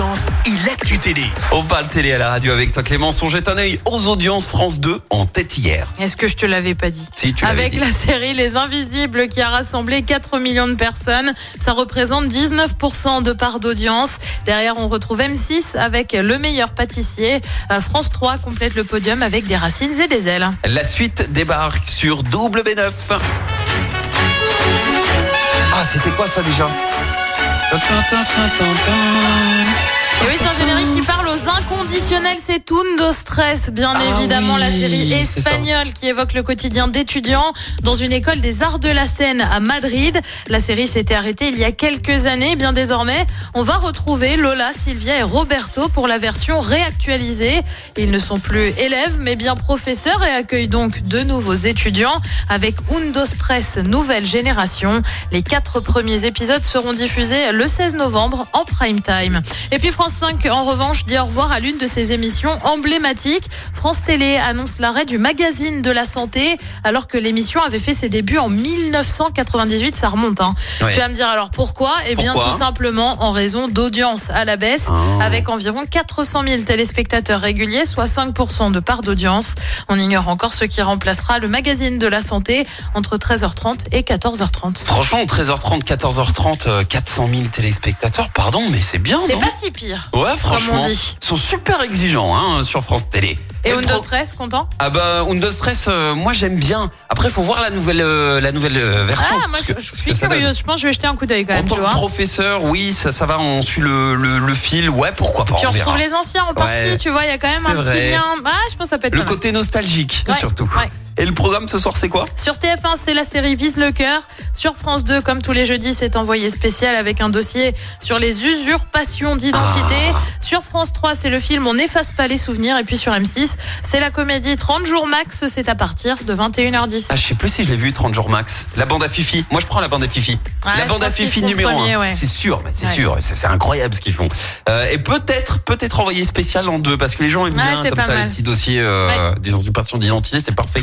audience et l'actu télé. On parle télé à la radio avec toi Clémence. On jette un œil aux audiences France 2 en tête hier. Est-ce que je te l'avais pas dit Si tu l'avais Avec dit. la série Les Invisibles qui a rassemblé 4 millions de personnes, ça représente 19% de part d'audience. Derrière, on retrouve M6 avec Le meilleur pâtissier. Euh, France 3 complète le podium avec des racines et des ailes. La suite débarque sur W9. Ah, c'était quoi ça déjà? Et oui, c'est un générique qui parle aux inconditionnels. C'est Tundo Stress, bien Ah évidemment, oui, la série espagnole qui évoque le quotidien d'étudiants dans une école des arts de la scène à Madrid. La série s'était arrêtée il y a quelques années. Bien désormais, on va retrouver Lola, Sylvia et Roberto pour la version réactualisée. Ils ne sont plus élèves, mais bien professeurs et accueillent donc de nouveaux étudiants avec Undo Stress Nouvelle Génération. Les quatre premiers épisodes seront diffusés le 16 novembre en prime time. Et puis France 5, en revanche, dit au revoir à l'une de ses émissions emblématiques. France Télé annonce l'arrêt du magazine de la santé, alors que l'émission avait fait ses débuts en 1998. Ça remonte. Hein. Ouais. Tu vas me dire alors pourquoi? Eh bien, Pourquoi? tout simplement en raison d'audience à la baisse, Ah. avec environ 400 000 téléspectateurs réguliers, soit 5% de part d'audience. On ignore encore ce qui remplacera le magazine de la santé entre 13h30 et 14h30. Franchement, 13h30, 14h30, euh, 400 000 téléspectateurs, pardon, mais c'est bien, C'est pas si pire. Ouais, franchement, on dit. ils sont super exigeants hein, sur France Télé. Et le Undo Stress, content? Ah bah Undo Stress, euh, moi j'aime bien. Après, faut voir la nouvelle, euh, la nouvelle euh, version. Ah, moi je, que- je parce suis curieuse. Je pense que je vais jeter un coup d'œil quand En même, tant tu que professeur, oui, ça, ça va, on suit le, le, le fil. Ouais, pourquoi pas, Puis on retrouve les anciens en partie, tu vois, il y a quand même un petit vrai. lien. Ah, je pense que ça peut être Le côté nostalgique, Ouais, surtout. ouais. Et le programme ce soir, c'est quoi Sur TF1, c'est la série Vise le cœur. Sur France 2, comme tous les jeudis, c'est envoyé spécial avec un dossier sur les usurpations d'identité. Ah. Sur France 3, c'est le film On n'efface pas les souvenirs. Et puis sur M6, c'est la comédie 30 jours max. C'est à partir de 21h10. Ah, je sais plus si je l'ai vu 30 jours max. La bande à Fifi. Moi, je prends la bande à Fifi. Ouais, la bande à Fifi numéro premiers, 1. ouais. C'est sûr, c'est Ouais. sûr. C'est incroyable ce qu'ils font. Euh, et peut-être, peut-être envoyer spécial en deux parce que les gens aiment bien comme ça les mal. petits dossiers euh, d'usurpation d'identité. C'est parfait.